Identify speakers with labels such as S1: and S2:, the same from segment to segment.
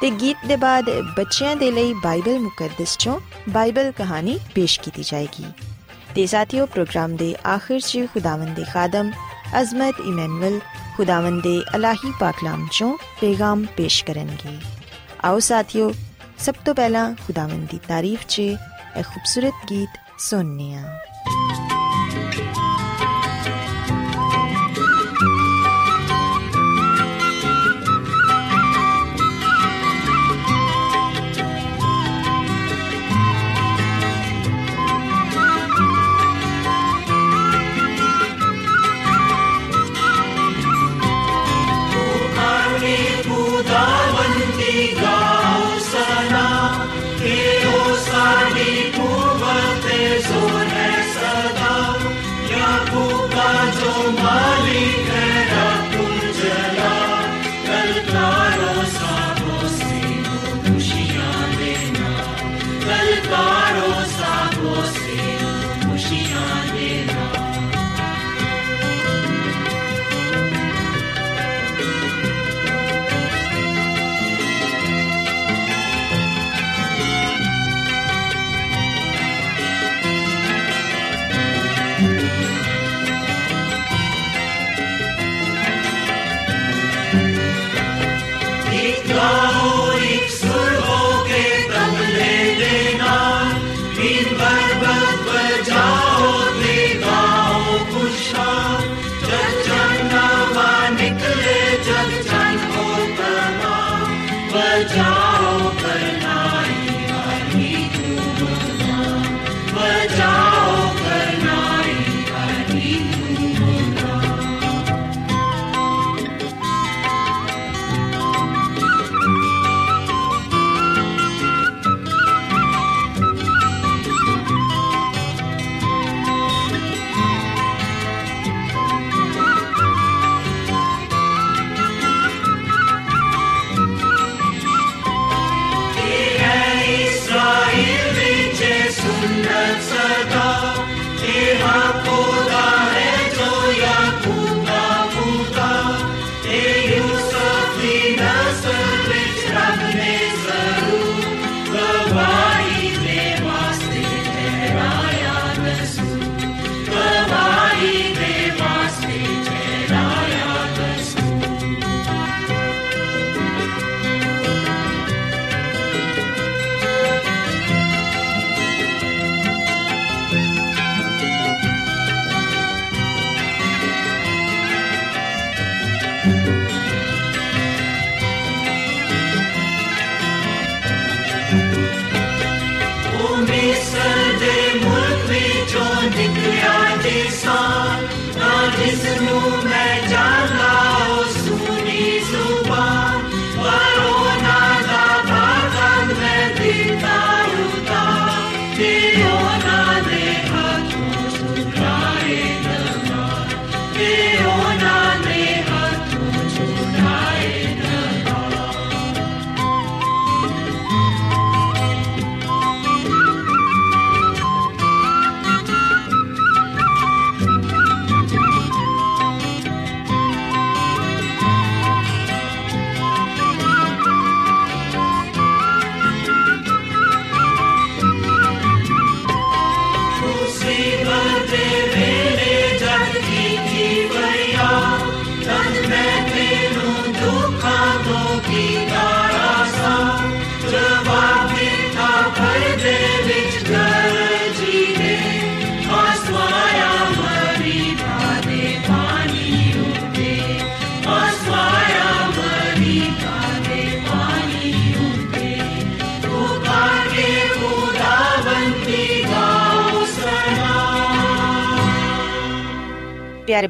S1: ਤੇ ਗੀਤ ਦੇ ਬਾਅਦ ਬੱਚਿਆਂ ਦੇ ਲਈ ਬਾਈਬਲ ਮੁਕੱਦਸ ਚੋਂ ਬਾਈਬਲ ਕਹਾਣੀ ਪੇਸ਼ ਕੀਤੀ ਜਾਏਗੀ। ਤੇ ਸਾਥੀਓ, ਪ੍ਰੋਗਰਾਮ ਦੇ ਆਖਿਰ 'ਚ ਖੁਦਾਵੰਦ ਦੇ ਖਾਦਮ ਅਜ਼ਮਤ ਇਮਨੁਅਲ ਖੁਦਾਵੰਦ ਦੇ ਅਲਾਹੀ ਪਾਕਲਾਮ ਚੋਂ ਪੈਗਾਮ ਪੇਸ਼ ਕਰਨਗੇ। ਆਓ ਸਾਥੀਓ, ਸਭ ਤੋਂ ਪਹਿਲਾਂ ਖੁਦਾਵੰਦ ਦੀ ਤਾਰੀਫ 'ਚ ਇੱਕ ਖੂਬਸੂਰਤ ਗੀਤ ਸੁਣਨੇ ਆ ਪਿਆਰੇ I don't know.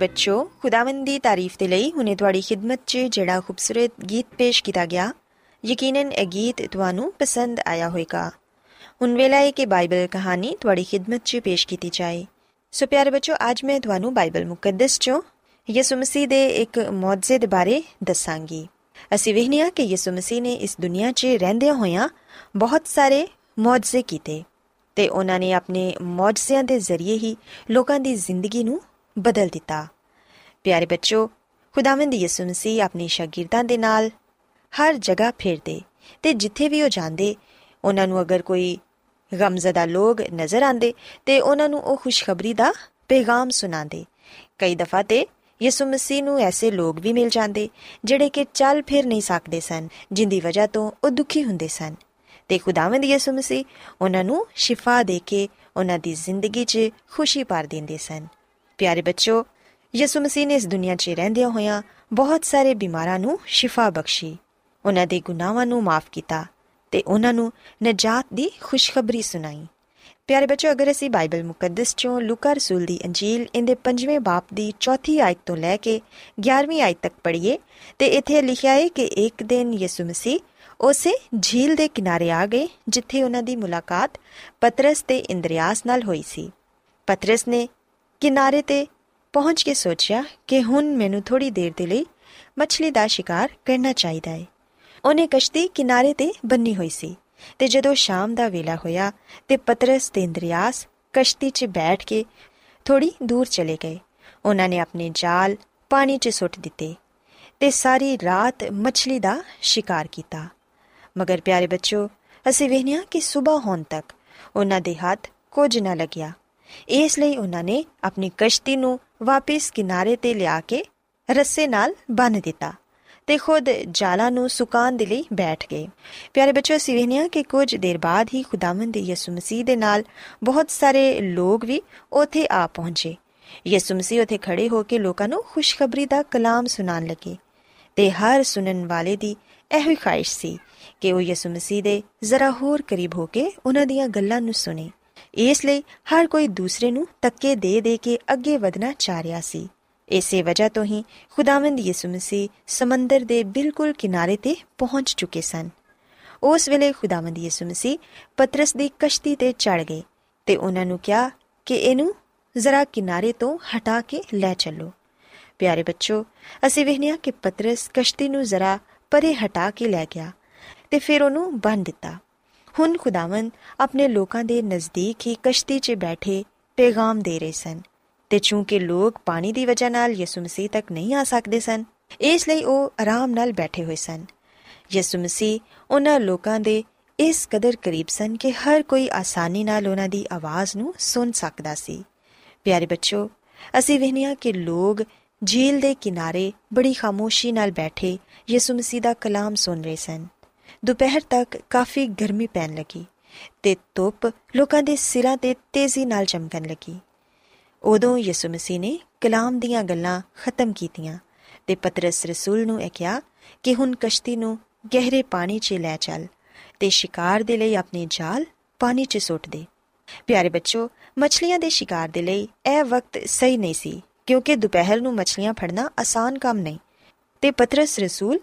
S1: ਬੱਚੋ, ਖੁਦਾਵੰਦ ਦੀ ਤਾਰੀਫ ਦੇ ਲਈ ਹੁਨੇ ਤੁਹਾਡੀ ਖਿਦਮਤ 'ਚ ਜਿਹੜਾ ਖੂਬਸੂਰਤ ਗੀਤ ਪੇਸ਼ ਕੀਤਾ ਗਿਆ, ਯਕੀਨਨ ਇਹ ਗੀਤ ਤੁਹਾਨੂੰ ਪਸੰਦ ਆਇਆ ਹੋਵੇਗਾ। ਹੁਣ ਵੇਲਾ ਹੈ ਕਿ ਬਾਈਬਲ ਕਹਾਣੀ ਤੁਹਾਡੀ ਖਿਦਮਤ 'ਚ ਪੇਸ਼ ਕੀਤੀ ਜਾਏ। ਸੋ ਪਿਆਰੇ ਬੱਚੋ, ਅੱਜ ਮੈਂ ਤੁਹਾਨੂੰ ਬਾਈਬਲ ਮੁਕੱਦਸ 'ਚੋਂ ਯਿਸੂ ਮਸੀਹ ਦੇ ਇੱਕ ਮੌਜਜ਼ੇ ਦੇ ਬਾਰੇ ਦੱਸਾਂਗੀ। ਅਸੀਂ ਵੇਖਨੀਆ ਕਿ ਯਿਸੂ ਮਸੀਹ ਨੇ ਇਸ ਦੁਨੀਆ 'ਚ ਰਹਿੰਦਿਆਂ ਹੋਇਆਂ ਬਹੁਤ ਸਾਰੇ ਮੌਜਜ਼ੇ ਕੀਤੇ ਤੇ ਉਹਨਾਂ ਨੇ ਆਪਣੇ ਮੌਜਜ਼ਿਆਂ ਦੇ ਜ਼ਰੀਏ ਹੀ ਲੋਕਾਂ ਦੀ ਜ਼ਿੰਦਗੀ ਨੂੰ ਬਦਲ ਦਿੱਤਾ। ਪਿਆਰੇ ਬੱਚੋ, ਖੁਦਾਵੰਦ ਯਿਸੂ ਮਸੀਹ ਆਪਣੀ ਸ਼ਾਗਿਰਦਾਂ ਦੇ ਨਾਲ ਹਰ ਜਗ੍ਹਾ ਫਿਰਦੇ ਤੇ ਜਿੱਥੇ ਵੀ ਉਹ ਜਾਂਦੇ, ਉਹਨਾਂ ਨੂੰ ਅਗਰ ਕੋਈ ਗਮਜ਼ਦਾ ਲੋਕ ਨਜ਼ਰ ਆਂਦੇ ਤੇ ਉਹਨਾਂ ਨੂੰ ਉਹ ਖੁਸ਼ਖਬਰੀ ਦਾ ਪੈਗਾਮ ਸੁਣਾਉਂਦੇ। ਕਈ ਦਫਾ ਤੇ ਯਿਸੂ ਮਸੀਹ ਨੂੰ ਐਸੇ ਲੋਕ ਵੀ ਮਿਲ ਜਾਂਦੇ ਜਿਹੜੇ ਕਿ ਚੱਲ ਫਿਰ ਨਹੀਂ ਸਕਦੇ ਸਨ, ਜਿੰਦੀ ਵਜ੍ਹਾ ਤੋਂ ਉਹ ਦੁਖੀ ਹੁੰਦੇ ਸਨ। ਤੇ ਖੁਦਾਵੰਦ ਯਿਸੂ ਮਸੀਹ ਉਹਨਾਂ ਨੂੰ ਸ਼ਿਫਾ ਦੇ ਕੇ ਉਹਨਾਂ ਦੀ ਜ਼ਿੰਦਗੀ 'ਚ ਖੁਸ਼ੀ ਭਰ ਦਿੰਦੇ ਸਨ। ਪਿਆਰੇ ਬੱਚੋ ਯਿਸੂ ਮਸੀਹ ਨੇ ਇਸ ਦੁਨੀਆ 'ਚ ਰਹਿੰਦਿਆਂ ਹੋਇਆਂ ਬਹੁਤ ਸਾਰੇ ਬਿਮਾਰਾਂ ਨੂੰ ਸ਼ਿਫਾ ਬਖਸ਼ੀ। ਉਹਨਾਂ ਦੇ ਗੁਨਾਹਾਂ ਨੂੰ ਮਾਫ ਕੀਤਾ ਤੇ ਉਹਨਾਂ ਨੂੰ ਨਜਾਤ ਦੀ ਖੁਸ਼ਖਬਰੀ ਸੁਣਾਈ। ਪਿਆਰੇ ਬੱਚੋ ਅਗਰ ਅਸੀਂ ਬਾਈਬਲ ਮੁਕੱਦਸ ਚੋਂ ਲੂਕਾ ਰਸੂਲ ਦੀ ਅੰਜੀਲ ਇਹਦੇ 5ਵੇਂ ਬਾਪ ਦੀ ਚੌਥੀ ਆਇਤ ਤੋਂ ਲੈ ਕੇ 11ਵੀਂ ਆਇਤ ਤੱਕ ਪੜ੍ਹੀਏ ਤੇ ਇੱਥੇ ਲਿਖਿਆ ਹੈ ਕਿ ਇੱਕ ਦਿਨ ਯਿਸੂ ਮਸੀਹ ਉਸੇ ਝੀਲ ਦੇ ਕਿਨਾਰੇ ਆ ਗਏ ਜਿੱਥੇ ਉਹਨਾਂ ਦੀ ਮੁਲਾਕਾਤ ਪਤਰਸ ਤੇ ਇੰਦਰੀਆਸ ਨਾਲ ਹੋਈ ਸੀ। ਪਤਰਸ ਨੇ ਕਿਨਾਰੇ ਤੇ ਪਹੁੰਚ ਕੇ ਸੋਚਿਆ ਕਿ ਹੁਣ ਮੈਨੂੰ ਥੋੜੀ ਦੇਰ ਦੇ ਲਈ ਮੱਛਲੀ ਦਾ ਸ਼ਿਕਾਰ ਕਰਨਾ ਚਾਹੀਦਾ ਹੈ ਉਹਨੇ ਕਸ਼ਤੀ ਕਿਨਾਰੇ ਤੇ ਬੰਨੀ ਹੋਈ ਸੀ ਤੇ ਜਦੋਂ ਸ਼ਾਮ ਦਾ ਵੇਲਾ ਹੋਇਆ ਤੇ ਪਤਰਸ ਤੇ ਇੰਦਰੀਆਸ ਕਸ਼ਤੀ 'ਚ ਬੈਠ ਕੇ ਥੋੜੀ ਦੂਰ ਚਲੇ ਗਏ। ਉਹਨਾਂ ਨੇ ਆਪਣੇ ਜਾਲ ਪਾਣੀ 'ਚ ਸੁੱਟ ਦਿੱਤੇ ਤੇ ਸਾਰੀ ਰਾਤ ਮੱਛਲੀ ਦਾ ਸ਼ਿਕਾਰ ਕੀਤਾ। ਮਗਰ ਪਿਆਰੇ ਬੱਚੋ, ਅਸੀਂ ਵੇਖਿਆ ਕਿ ਸਵੇਰ ਹੋਣ ਤੱਕ ਉਹਨਾਂ ਦੇ ਹੱਥ ਕੁਝ ਨਾ ਲੱਗਿਆ। ਇਸ ਲਈ ਉਹਨਾਂ ਨੇ ਆਪਣੀ ਕਸ਼ਤੀ ਨੂੰ ਵਾਪਸ ਕਿਨਾਰੇ ਤੇ ਲਿਆ ਕੇ ਰੱਸੇ ਨਾਲ ਬੰਨ ਦਿੱਤਾ ਤੇ ਖੁਦ ਜਾਲਾਂ ਨੂੰ ਸੁਕਾਉਣ ਦੇ ਲਈ ਬੈਠ ਗਏ। ਪਿਆਰੇ ਬੱਚੋ ਅਸੀਂ ਵੇਖਿਆ ਕਿ ਕੁਝ ਦੇਰ ਬਾਅਦ ਹੀ ਖੁਦਾਵੰਦ ਯਿਸੂ ਮਸੀਹ ਦੇ ਨਾਲ ਬਹੁਤ ਸਾਰੇ ਲੋਕ ਵੀ ਉੱਥੇ ਆ ਪਹੁੰਚੇ। ਯਿਸੂ ਮਸੀਹ ਉੱਥੇ ਖੜੇ ਹੋ ਕੇ ਲੋਕਾਂ ਨੂੰ ਖੁਸ਼ਖਬਰੀ ਦਾ ਕਲਾਮ ਸੁਣਾਉਣ ਲੱਗੇ ਤੇ ਹਰ ਸੁਣਨ ਵਾਲੇ ਦੀ ਇਹੋ ਹੀ ਖਾਹਿਸ਼ ਸੀ ਕਿ ਉਹ ਯਿਸੂ ਮਸੀਹ ਦੇ ਜ਼ਰਾ ਹੋਰ ਕਰੀਬ ਹੋ ਕੇ ਉਹਨਾਂ ਦੀਆਂ ਗੱਲਾਂ ਨੂੰ ਸੁਣੇ। ਇਸ ਲਈ ਹਰ ਕੋਈ ਦੂਸਰੇ ਨੂੰ ਤੱਕੇ ਦੇ ਦੇ ਕੇ ਅੱਗੇ ਵਧਣਾ ਚਾਹ ਰਿਹਾ ਸੀ। ਇਸੇ ਵਜ੍ਹਾ ਤੋਂ ਹੀ ਖੁਦਾਵੰਦ ਯਿਸੂ ਮਸੀਹ ਸਮੁੰਦਰ ਦੇ ਬਿਲਕੁਲ ਕਿਨਾਰੇ ਤੇ ਪਹੁੰਚ ਚੁੱਕੇ ਸਨ। ਉਸ ਵੇਲੇ ਖੁਦਾਵੰਦ ਯਿਸੂ ਮਸੀਹ ਪਤਰਸ ਦੀ ਕਸ਼ਤੀ ਤੇ ਚੜ ਗਏ ਤੇ ਉਹਨਾਂ ਨੂੰ ਕਿਹਾ ਕਿ ਇਹਨੂੰ ਜ਼ਰਾ ਕਿਨਾਰੇ ਤੋਂ ਹਟਾ ਕੇ ਲੈ ਚੱਲੋ। ਪਿਆਰੇ ਬੱਚੋ, ਅਸੀਂ ਵੇਖਿਆ ਕਿ ਪਤਰਸ ਕਸ਼ਤੀ ਨੂੰ ਜ਼ਰਾ ਪਰੇ ਹਟਾ ਕੇ ਲੈ ਗਿਆ ਤੇ ਫਿਰ ਉਹਨੂੰ ਬੰਨ ਦਿੱਤਾ। ਹੁਣ ਖੁਦਾਵੰਦ ਆਪਣੇ ਲੋਕਾਂ ਦੇ ਨਜ਼ਦੀਕ ਹੀ ਕਸ਼ਤੀ 'ਚ ਬੈਠੇ ਪੈਗਾਮ ਦੇ ਰਹੇ ਸਨ ਤੇ ਚੂੰਕਿ ਲੋਕ ਪਾਣੀ ਦੀ ਵਜ੍ਹਾ ਨਾਲ ਯਿਸੂ ਮਸੀਹ ਤੱਕ ਨਹੀਂ ਆ ਸਕਦੇ ਸਨ, ਇਸ ਲਈ ਉਹ ਆਰਾਮ ਨਾਲ ਬੈਠੇ ਹੋਏ ਸਨ। ਯਿਸੂ ਮਸੀਹ ਉਹਨਾਂ ਲੋਕਾਂ ਦੇ ਇਸ ਕਦਰ ਕਰੀਬ ਸਨ ਕਿ ਹਰ ਕੋਈ ਆਸਾਨੀ ਨਾਲ ਉਹਨਾਂ ਦੀ ਆਵਾਜ਼ ਨੂੰ ਸੁਣ ਸਕਦਾ ਸੀ। ਪਿਆਰੇ ਬੱਚੋ, ਅਸੀਂ ਵੇਖਿਆ ਕਿ ਲੋਕ ਝੀਲ ਦੇ ਕਿਨਾਰੇ ਬੜੀ ਖਾਮੋਸ਼ੀ ਨਾਲ ਬੈਠੇ ਯਿਸੂ ਮਸੀਹ ਦਾ ਕਲਾਮ ਸੁਣ ਰਹੇ ਸਨ। ਦੁਪਹਿਰ ਤੱਕ ਕਾਫੀ ਗਰਮੀ ਪੈਣ ਲੱਗੀ ਤੇ ਧੁੱਪ ਲੋਕਾਂ ਦੇ ਸਿਰਾਂ ਤੇ ਤੇਜ਼ੀ ਨਾਲ ਚਮਕਣ ਲੱਗੀ। ਉਦੋਂ ਯਿਸੂ ਮਸੀਹ ਨੇ ਕਲਾਮ ਦੀਆਂ ਗੱਲਾਂ ਖਤਮ ਕੀਤੀਆਂ ਤੇ ਪਤਰਸ ਰਸੂਲ ਨੂੰ ਇਹ ਕਿਹਾ ਕਿ ਹੁਣ ਕਸ਼ਤੀ ਨੂੰ ਗਹਿਰੇ ਪਾਣੀ 'ਚ ਲੈ ਚੱਲ ਤੇ ਸ਼ਿਕਾਰ ਦੇ ਲਈ ਆਪਣੇ ਜਾਲ ਪਾਣੀ 'ਚ ਸੁੱਟ ਦੇ। ਪਿਆਰੇ ਬੱਚੋ, ਮੱਛਲੀਆਂ ਦੇ ਸ਼ਿਕਾਰ ਦੇ ਲਈ ਇਹ ਵਕਤ ਸਹੀ ਨਹੀਂ ਸੀ ਕਿਉਂਕਿ ਦੁਪਹਿਰ ਨੂੰ ਮੱਛਲੀਆਂ ਫੜਨਾ ਆਸਾਨ ਕੰਮ ਨਹੀਂ ਤੇ ਪਤਰਸ ਰਸੂਲ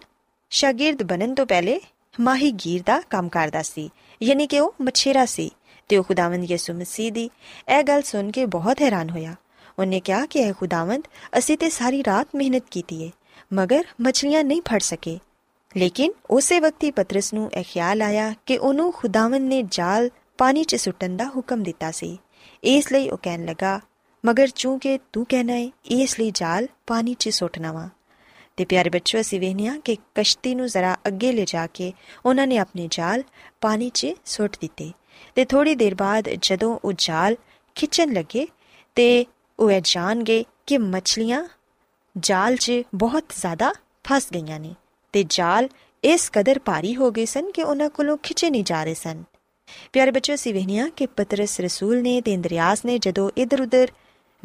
S1: ਸ਼ਾਗਿਰਦ ਬਣਨ ਤੋਂ ਪਹਿਲੇ ਮਾਹੀਗੀਰ ਦਾ ਕੰਮ ਕਰਦਾ ਸੀ, ਯਾਨੀ ਕਿ ਉਹ ਮਛੇਰਾ ਸੀ। ਤੇ ਉਹ ਖੁਦਾਵੰਦ ਯਿਸੂ ਮਸੀਹ ਦੀ ਇਹ ਗੱਲ ਸੁਣ ਕੇ ਬਹੁਤ ਹੈਰਾਨ ਹੋਇਆ। ਉਹਨੇ ਕਿਹਾ ਕਿ ਇਹ ਖੁਦਾਵੰਦ ਅਸੀਂ ਤੇ ਸਾਰੀ ਰਾਤ ਮਿਹਨਤ ਕੀਤੀ ਏ, ਮਗਰ ਮਛਲੀਆਂ ਨਹੀਂ ਫੜ ਸਕੇ। ਲੇਕਿਨ ਉਸੇ ਵਕਤ ਹੀ ਪਤਰਸ ਨੂੰ ਇਹ ਖਿਆਲ ਆਇਆ ਕਿ ਉਹਨੂੰ ਖੁਦਾਵੰਦ ਨੇ ਜਾਲ ਪਾਣੀ 'ਚ ਸੁੱਟਣ ਦਾ ਹੁਕਮ ਦਿੱਤਾ ਸੀ। ਇਸ ਲਈ ਉਹ ਕਹਿਣ ਲੱਗਾ, ਮਗਰ ਚੂੰਕਿ ਤੂੰ ਕਹਿਣਾ ਹੈ ਇਸ ਲਈ ਜਾਲ ਪਾਣੀ 'ਚ ਸੁੱਟਣਾ ਵਾ। ਤੇ ਪਿਆਰੇ ਬੱਚੋ ਅਸੀਂ ਵੇਖਿਆ ਕਿ ਕਸ਼ਤੀ ਨੂੰ ਜ਼ਰਾ ਅੱਗੇ ਲੈ ਜਾ ਕੇ ਉਹਨਾਂ ਨੇ ਆਪਣੇ ਜਾਲ ਪਾਣੀ 'ਚ ਸੁੱਟ ਦਿੱਤੇ ਤੇ ਥੋੜੀ ਦੇਰ ਬਾਅਦ ਜਦੋਂ ਉਹ ਜਾਲ ਖਿੱਚਣ ਲੱਗੇ ਤੇ ਉਹ ਇਹ ਜਾਣ ਗਏ ਕਿ ਮੱਛਲੀਆਂ ਜਾਲ 'ਚ ਬਹੁਤ ਜ਼ਿਆਦਾ ਫਸ ਗਈਆਂ ਨੇ ਤੇ ਜਾਲ ਇਸ ਕਦਰ ਭਾਰੀ ਹੋ ਗਏ ਸਨ ਕਿ ਉਹਨਾਂ ਕੋਲੋਂ ਖਿੱਚੇ ਨਹੀਂ ਜਾ ਰਹੇ ਸਨ। ਪਿਆਰੇ ਬੱਚੋ ਅਸੀਂ ਵੇਖਿਆ ਕਿ ਪਤਰਸ ਰਸੂਲ ਨੇ ਤੇ ਇੰਦਰੀਆਸ ਨੇ ਜਦੋਂ ਇਧਰ-ਉਧਰ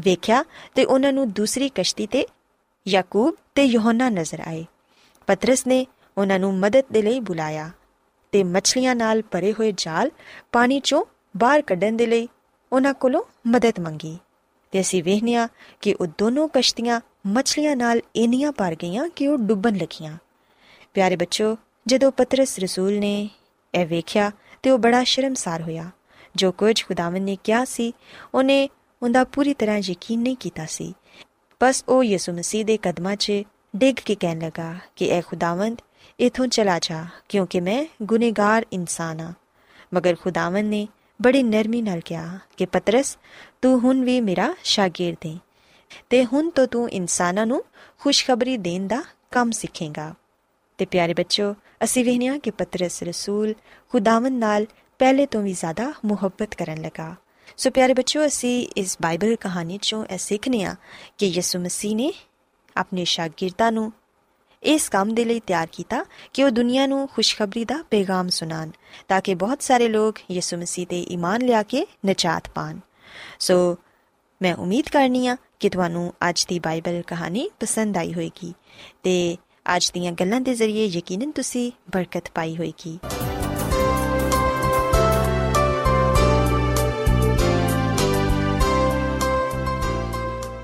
S1: ਵੇਖਿਆ ਤੇ ਉਹਨਾਂ ਨੂੰ ਦੂਸਰੀ ਕਸ਼ਤੀ ਤੇ ਯਾਕੂਬ ਤੇ ਯੋਹਨਾ ਨਜ਼ਰ ਆਏ। ਪਤਰਸ ਨੇ ਉਹਨਾਂ ਨੂੰ ਮਦਦ ਦੇ ਲਈ ਬੁਲਾਇਆ ਤੇ ਮੱਛਲੀਆਂ ਨਾਲ ਭਰੇ ਹੋਏ ਜਾਲ ਪਾਣੀ ਚੋਂ ਬਾਹਰ ਕੱਢਣ ਦੇ ਲਈ ਉਹਨਾਂ ਕੋਲੋਂ ਮਦਦ ਮੰਗੀ ਤੇ ਅਸੀਂ ਵੇਖਨੀਆ ਕਿ ਉਹ ਦੋਨੋਂ ਕਸ਼ਤੀਆਂ ਮੱਛਲੀਆਂ ਨਾਲ ਇੰਨੀਆਂ ਭਰ ਗਈਆਂ ਕਿ ਉਹ ਡੁੱਬਣ ਲੱਗੀਆਂ। ਪਿਆਰੇ ਬੱਚੋ, ਜਦੋਂ ਪਤਰਸ ਰਸੂਲ ਨੇ ਇਹ ਵੇਖਿਆ ਤੇ ਉਹ ਬੜਾ ਸ਼ਰਮਸਾਰ ਹੋਇਆ। ਜੋ ਕੁਝ ਖੁਦਾਵੰਦ ਨੇ ਕਿਹਾ ਸੀ, ਉਹਨੇ ਉਹਦਾ ਪੂਰੀ ਤਰ੍ਹਾਂ ਯਕੀਨ ਨਹੀਂ ਕੀਤਾ ਸੀ। ਬਸ ਉਹ ਯਿਸੂ ਮਸੀਹ ਦੇ ਕਦਮਾਂ 'ਚ ਡਿੱਗ ਕੇ ਕਹਿਣ ਲੱਗਾ ਕਿ, ਐ ਖੁਦਾਵੰਦ, ਇਥੋਂ ਚਲਾ ਜਾ, ਕਿਉਂਕਿ ਮੈਂ ਗੁਨੇਗਾਰ ਇਨਸਾਨ ਆ। ਮਗਰ ਖੁਦਾਵੰਦ ਨੇ ਬੜੀ ਨਰਮੀ ਨਾਲ ਕਿਹਾ ਕਿ, ਪਤਰਸ, ਤੂੰ ਹੁਣ ਵੀ ਮੇਰਾ ਸ਼ਾਗਿਰਦ ਹੈ ਤੇ ਹੁਣ ਤੋਂ ਤੂੰ ਇਨਸਾਨਾਂ ਨੂੰ ਖੁਸ਼ਖਬਰੀ ਦੇਣ ਦਾ ਕੰਮ ਸਿੱਖੇਗਾ। ਤੇ ਪਿਆਰੇ ਬੱਚੋ ਅਸੀਂ ਵੇਖਿਆ ਕਿ ਪਤਰਸ ਰਸੂਲ ਖੁਦਾਵੰਦ ਨਾਲ ਪਹਿਲੇ ਤੋਂ ਵੀ ਜ਼ਿਆਦਾ ਮੁਹੱਬਤ ਕਰਨ ਲੱਗਾ। ਸੋ ਪਿਆਰੇ ਬੱਚੋ ਅਸੀਂ ਇਸ ਬਾਈਬਲ ਕਹਾਣੀ ਚੋਂ ਇਹ ਸਿੱਖਨੇ ਆ ਕਿ ਯਿਸੂ ਮਸੀਹ ਨੇ ਆਪਣੇ ਸ਼ਾਗਿਰਦਾਂ ਨੂੰ ਇਸ ਕੰਮ ਦੇ ਲਈ ਤਿਆਰ ਕੀਤਾ ਕਿ ਉਹ ਦੁਨੀਆ ਨੂੰ ਖੁਸ਼ਖਬਰੀ ਦਾ ਪੈਗਾਮ ਸੁਣਾਣ ਤਾਂ ਕਿ ਬਹੁਤ ਸਾਰੇ ਲੋਕ ਯਿਸੂ ਮਸੀਹ ਤੇ ਈਮਾਨ ਲਿਆ ਕੇ ਨਜਾਤ ਪਾਣ ਸੋ ਮੈਂ ਉਮੀਦ ਕਰਨੀ ਆ ਕਿ ਤੁਹਾਨੂੰ ਅੱਜ ਦੀ ਬਾਈਬਲ ਕਹਾਣੀ ਪਸੰਦ ਆਈ ਹੋਵੇਗੀ ਤੇ ਅੱਜ ਦੀਆਂ ਗੱਲਾਂ ਦੇ ਜ਼ਰੀਏ ਯਕੀਨਨ ਤੁਸੀਂ ਬਰਕਤ ਪਾਈ ਹੋਵੇਗੀ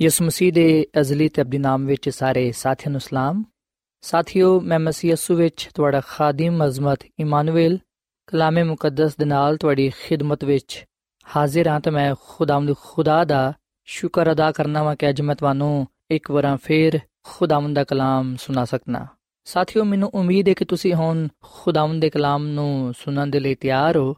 S2: ਯਿਸੂ ਮਸੀਹ ਦੇ ਅਜ਼ਲੀ ਤੇ ਅਬਦੀ ਨਾਮ ਵਿੱਚ ਸਾਰੇ ਸਾਥੀਆਂ ਨੂੰ ਸਲਾਮ। ਸਾਥੀਓ, ਮੈਂ ਮਸੀਹ ਯਿਸੂ ਵਿੱਚ ਤੁਹਾਡਾ ਖਾਦਮ ਅਜ਼ਮਤ ਇਮਾਨੁਅਲ ਕਲਾਮੇ ਮੁਕੱਦਸ ਦੇ ਨਾਲ ਤੁਹਾਡੀ ਖਿਦਮਤ ਵਿੱਚ ਹਾਜ਼ਰ ਹਾਂ ਤੇ ਮੈਂ ਖੁਦਾਵੰਦ ਖੁਦਾ ਦਾ ਸ਼ੁਕਰ ਅਦਾ ਕਰਨਾ ਵਾਂ ਕਿ ਅੱਜ ਮੈਂ ਤੁਹਾਨੂੰ ਇੱਕ ਵਾਰ ਫੇਰ ਖੁਦਾਵੰਦ ਦਾ ਕਲਾਮ ਸੁਣਾ ਸਕਣਾ ਸਾਥੀਓ, ਮੈਨੂੰ ਉਮੀਦ ਹੈ ਕਿ ਤੁਸੀਂ ਹੁਣ ਖੁਦਾਵੰਦ ਦੇ ਕਲਾਮ ਨੂੰ ਸੁਣਨ ਦੇ ਲਈ ਤਿਆਰ ਹੋ।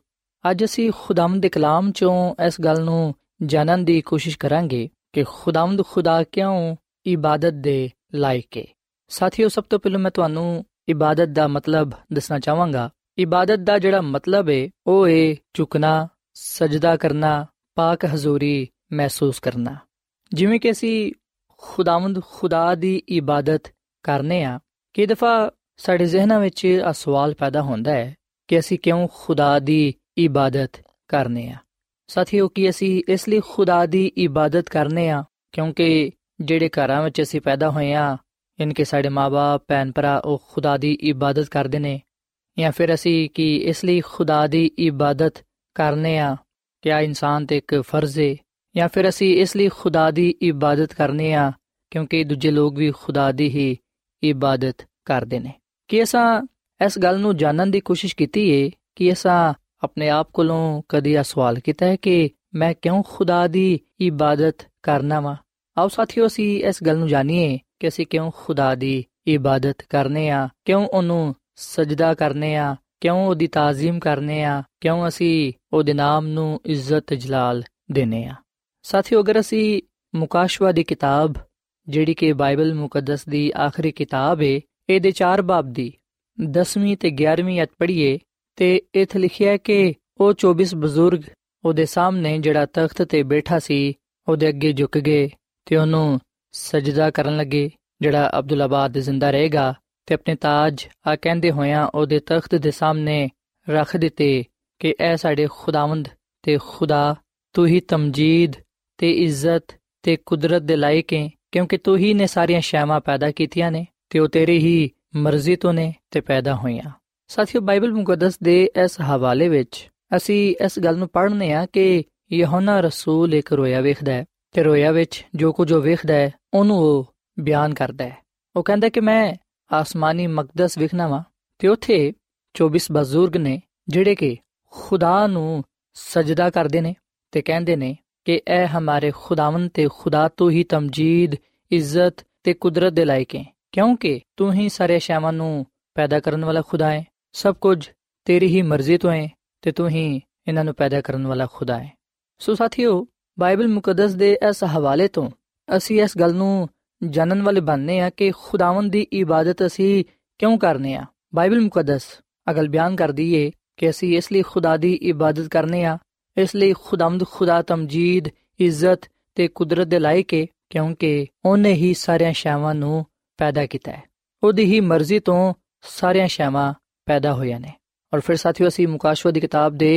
S2: ਅੱਜ ਅਸੀਂ ਖੁਦਾਵੰਦ ਦੇ ਕਲਾਮ ਚੋਂ ਇਸ ਗੱਲ ਨੂੰ ਜਾਣਨ ਦੀ ਕੋਸ਼ਿਸ਼ ਕਰਾਂਗੇ ਕਿ ਖੁਦਾਵੰਦ ਖੁਦਾ ਕਿਉਂ ਇਬਾਦਤ ਦੇ ਲਾਇਕ ਹੈ ਸਾਥੀਓ, ਸਭ ਤੋਂ ਪਹਿਲਾਂ ਮੈਂ ਤੁਹਾਨੂੰ ਇਬਾਦਤ ਦਾ ਮਤਲਬ ਦੱਸਣਾ ਚਾਹਾਂਗਾ। ਇਬਾਦਤ ਦਾ ਜਿਹੜਾ ਮਤਲਬ ਹੈ ਉਹ ਹੈ ਝੁਕਣਾ, ਸਜਦਾ ਕਰਨਾ, ਪਾਕ ਹਜ਼ੂਰੀ ਮਹਿਸੂਸ ਕਰਨਾ। ਜਿਵੇਂ ਕਿ ਅਸੀਂ ਖੁਦਾਵੰਦ ਖੁਦਾ ਦੀ ਇਬਾਦਤ ਕਰਨੇ ਆ ਕਿ ਦਫਾ ਸਾਡੇ ਜ਼ਿਹਨਾਂ ਵਿੱਚ ਆ ਸਵਾਲ ਪੈਦਾ ਹੁੰਦਾ ਹੈ ਕਿ ਅਸੀਂ ਕਿਉਂ ਖੁਦਾ ਦੀ ਇਬਾਦਤ ਕਰਨੇ ਆ? ਸਾਥੀਓ, ਕਿ ਅਸੀਂ ਇਸ ਲਈ ਖੁਦਾ ਦੀ ਇਬਾਦਤ ਕਰਨੇ ਆ? ਕਿਉਂਕਿ ਜਿਹੜੇ ਘਰਾਂ ਵਿੱਚ ਅਸੀਂ ਪੈਦਾ ਹੋਏ ਆ ਇਨਕੇ ਸਾਡੇ ਮਾਪੇ ਭੈਣ ਭਰਾ ਉਹ ਖੁਦਾ ਦੀ ਇਬਾਦਤ ਕਰਦੇ ਨੇ। ਜਾਂ ਫਿਰ ਅਸੀਂ ਕਿ ਇਸ ਲਈ ਖੁਦਾ ਦੀ ਇਬਾਦਤ ਕਰਨੇ ਆ? ਕਿ ਆ ਇਨਸਾਨ ਤੇ ਇੱਕ ਫਰਜ਼ ਹੈ ਜਾਂ ਫਿਰ ਅਸੀਂ ਇਸ ਲਈ ਖੁਦਾ ਦੀ ਇਬਾਦਤ ਕਰਨੇ ਆ, ਕਿਉਂਕਿ ਦੂਜੇ ਲੋਕ ਵੀ ਖੁਦਾ ਦੀ ਹੀ ਇਬਾਦਤ ਕਰਦੇ ਨੇ। ਕਿ ਅਸਾਂ ਇਸ ਗੱਲ ਨੂੰ ਜਾਣਨ ਦੀ ਕੋਸ਼ਿਸ਼ ਕੀਤੀ ਹੈ ਕਿ ਅਸਾਂ ਆਪਣੇ ਆਪ ਕੋਲੋਂ ਕਦੀ ਇਹ ਸਵਾਲ ਕੀਤਾ ਹੈ ਕਿ ਮੈਂ ਕਿਉਂ ਖੁਦਾ ਦੀ ਇਬਾਦਤ ਕਰਨਾ ਵਾ ਆਓ ਸਾਥੀਓ ਅਸੀਂ ਇਸ ਗੱਲ ਨੂੰ ਜਾਣੀਏ ਕਿ ਅਸੀਂ ਕਿਉਂ ਖੁਦਾ ਦੀ ਇਬਾਦਤ ਕਰਨੇ ਆ ਕਿਉਂ ਉਹਨੂੰ ਸਜਦਾ ਕਰਨੇ ਆ ਕਿਉਂ ਉਹਦੀ ਤਾਜ਼ੀਮ ਕਰਨੇ ਆ ਕਿਉਂ ਅਸੀਂ ਉਹਦੇ ਨਾਮ ਨੂੰ ਇੱਜ਼ਤ ਜਲਾਲ ਦੇਨੇ ਆ ਸਾਥੀਓ ਅਗਰ ਅਸੀਂ ਮੁਕਾਸ਼ਵਾ ਦੀ ਕਿਤਾਬ ਜਿਹੜੀ ਕਿ ਬਾਈਬਲ ਮੁਕੱਦਸ ਦੀ ਆਖਰੀ ਕਿਤਾਬ ਹੈ ਇਹਦੇ ਚਾਰ ਬਾਬ ਦੀ 10ਵੀਂ ਤੇ 11ਵੀਂ ਅਧ ਪੜ੍ਹੀਏ ਤੇ ਇਥੇ ਲਿਖਿਆ ਹੈ ਕਿ ਉਹ 24 ਬਜ਼ੁਰਗ ਉਹਦੇ ਸਾਹਮਣੇ ਜਿਹੜਾ ਤਖਤ ਤੇ ਬੈਠਾ ਸੀ, ਉਹਦੇ ਅੱਗੇ ਝੁਕ ਗਏ ਤੇ ਉਹਨੂੰ ਸਜਦਾ ਕਰਨ ਲੱਗੇ, ਜਿਹੜਾ ਅਬਦੁੱਲਾ ਬਾਦ ਜ਼ਿੰਦਾ ਰਹੇਗਾ ਤੇ ਆਪਣੇ ਤਾਜ ਆ ਕਹਿੰਦੇ ਹੋਇਆਂ ਉਹਦੇ ਤਖਤ ਦੇ ਸਾਹਮਣੇ ਰੱਖ ਦਿੱਤੇ ਕਿ ਐ ਸਾਡੇ ਖੁਦਾਵੰਦ ਤੇ ਖੁਦਾ, ਤੂੰ ਹੀ ਤਮਜੀਦ ਤੇ ਇੱਜ਼ਤ ਤੇ ਕੁਦਰਤ ਦੇ ਲਾਇਕ ਹੈ, ਕਿਉਂਕਿ ਤੂੰ ਹੀ ਨੇ ਸਾਰੀਆਂ ਸ਼ੈਵਾਂ ਪੈਦਾ ਕੀਤੀਆਂ ਨੇ ਤੇ ਉਹ ਤੇਰੀ ਹੀ ਮਰਜ਼ੀ ਤੋਂ ਨੇ ਤੇ ਪੈਦਾ ਹੋਈਆਂ ਸਾਥੀਓ, ਬਾਈਬਲ ਮੁਕੱਦਸ ਦੇ ਇਸ ਹਵਾਲੇ ਵਿੱਚ ਅਸੀਂ ਇਸ ਗੱਲ ਨੂੰ ਪੜ੍ਹਨੇ ਆ ਕਿ ਯਹੋਨਾ ਰਸੂਲ ਇੱਕ ਰੋਇਆ ਵੇਖਦਾ ਹੈ ਤੇ ਰੋਇਆ ਵਿੱਚ ਜੋ ਕੁਝ ਉਹ ਵੇਖਦਾ ਹੈ, ਉਹਨੂੰ ਉਹ ਬਿਆਨ ਕਰਦਾ ਹੈ। ਉਹ ਕਹਿੰਦਾ ਕਿ ਮੈਂ ਆਸਮਾਨੀ ਮਕਦਸ ਵੇਖਣਾ ਵਾ ਤੇ ਉੱਥੇ 24 ਬਜ਼ੁਰਗ ਨੇ ਜਿਹੜੇ ਕਿ ਖੁਦਾ ਨੂੰ ਸਜਦਾ ਕਰਦੇ ਨੇ ਤੇ ਕਹਿੰਦੇ ਨੇ ਕਿ ਇਹ ਹਮਾਰੇ ਖੁਦਾਵੰਦ ਤੇ ਖੁਦਾ ਤੋਂ ਹੀ ਤਮਜੀਦ, ਇੱਜ਼ਤ ਤੇ ਕੁਦਰਤ ਦੇ ਲਾਇਕ ਹੈ, ਕਿਉਂਕਿ ਤੂੰ ਹੀ ਸਾਰੇ ਸ਼ੈਵਾਂ ਨੂੰ ਪੈਦਾ ਕਰਨ ਵਾਲਾ ਖੁਦਾ ਹੈ। ਸਭ ਕੁਝ ਤੇਰੀ ਹੀ ਮਰਜ਼ੀ ਤੋਂ ਹੈ ਤੇ ਤੂੰ ਹੀ ਇਹਨਾਂ ਨੂੰ ਪੈਦਾ ਕਰਨ ਵਾਲਾ ਖੁਦਾ ਹੈ। ਸੋ ਸਾਥੀਓ, ਬਾਈਬਲ ਮੁਕੱਦਸ ਦੇ ਇਸ ਹਵਾਲੇ ਤੋਂ ਅਸੀਂ ਇਸ ਗੱਲ ਨੂੰ ਜਾਣਨ ਵਾਲੇ ਬਣਨੇ ਆ ਕਿ ਖੁਦਾਵੰਦ ਦੀ ਇਬਾਦਤ ਅਸੀਂ ਕਿਉਂ ਕਰਨੇ ਆ ਬਾਈਬਲ ਮੁਕੱਦਸ ਅਗਲ ਬਿਆਨ ਕਰਦੀ ਏ ਕਿ ਅਸੀਂ ਇਸ ਲਈ ਖੁਦਾ ਦੀ ਇਬਾਦਤ ਕਰਨੇ ਆ ਇਸ ਲਈ ਖੁਦਾਵੰਦ ਖੁਦਾ ਤਮਜੀਦ, ਇੱਜ਼ਤ ਤੇ ਕੁਦਰਤ ਦੇ ਲਾਇਕ ਏ, ਕਿਉਂਕਿ ਉਹਨੇ ਹੀ ਸਾਰੀਆਂ ਸ਼ੈਵਾਂ ਨੂੰ ਪੈਦਾ ਕੀਤਾ ਹੈ। ਉਹਦੀ ਹੀ ਮਰਜ਼ੀ ਤੋਂ ਸਾਰੀਆਂ ਸ਼ੈਵਾਂ ਪੈਦਾ ਹੋਈਆਂ ਨੇ। ਔਰ ਫਿਰ ਸਾਥੀਓ ਅਸੀਂ ਮੁਕਾਸ਼ਵਾ ਦੀ ਕਿਤਾਬ ਦੇ